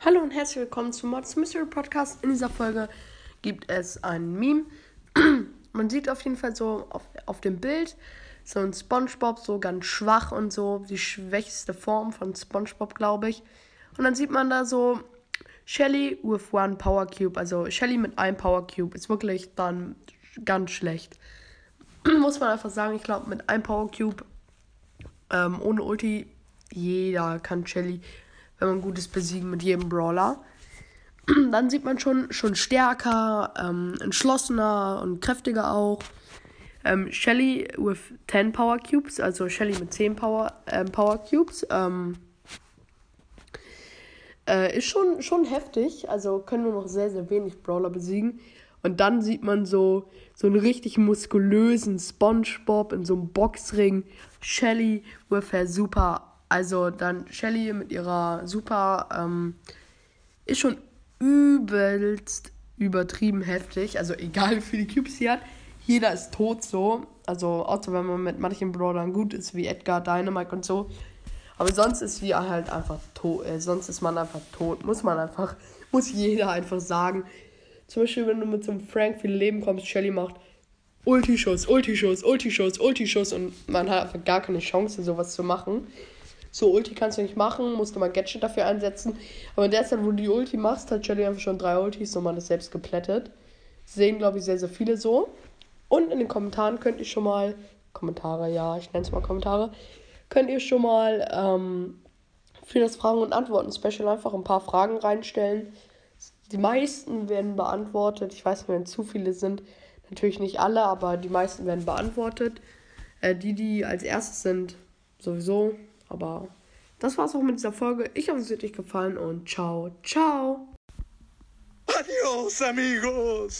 Hallo und herzlich willkommen zum Mods Mystery Podcast. In dieser Folge gibt es ein Meme. Man sieht auf jeden Fall so auf, auf dem Bild so ein SpongeBob, so ganz schwach und so, die schwächste Form von SpongeBob, glaube ich. Und dann sieht man da so Shelly with one Power Cube, also Shelly mit einem Power Cube, ist wirklich dann ganz schlecht. Muss man einfach sagen, ich glaube, mit einem Power Cube ähm, ohne Ulti, jeder kann Shelly wenn man Gutes besiegen mit jedem Brawler. Dann sieht man schon, schon stärker, ähm, entschlossener und kräftiger auch. Ähm, Shelly with 10 Power Cubes, also Shelly mit 10 Power, ähm, Power Cubes. Ähm, äh, ist schon, schon heftig. Also können nur noch sehr, sehr wenig Brawler besiegen. Und dann sieht man so, so einen richtig muskulösen Spongebob in so einem Boxring. Shelly with her super also dann Shelly mit ihrer super, ähm, ist schon übelst übertrieben heftig. Also egal wie viele Cubes sie hat. Jeder ist tot so. Also außer wenn man mit manchen Brawlern gut ist, wie Edgar, Dynamite und so. Aber sonst ist sie halt einfach tot. Äh, sonst ist man einfach tot. Muss man einfach, muss jeder einfach sagen. Zum Beispiel, wenn du mit so einem Frank viel Leben kommst, Shelly macht Ulti-Schuss, Ulti-Schuss, Ulti-Schuss, Ulti-Schuss und man hat einfach gar keine Chance, sowas zu machen. So, Ulti kannst du nicht machen, musst du mal Gadget dafür einsetzen. Aber in der Zeit, wo du die Ulti machst, hat Shelly einfach schon drei Ultis und man ist selbst geplättet. Sehen, glaube ich, sehr, sehr viele so. Und in den Kommentaren könnt ihr schon mal, Kommentare, ja, ich nenne es mal Kommentare, könnt ihr schon mal ähm, für das Fragen- und Antworten-Special einfach ein paar Fragen reinstellen. Die meisten werden beantwortet. Ich weiß nicht, wenn zu viele sind. Natürlich nicht alle, aber die meisten werden beantwortet. Äh, die, die als erstes sind, sowieso aber das war's auch mit dieser Folge. Ich hoffe, es hat euch gefallen und ciao, ciao. Adios, amigos.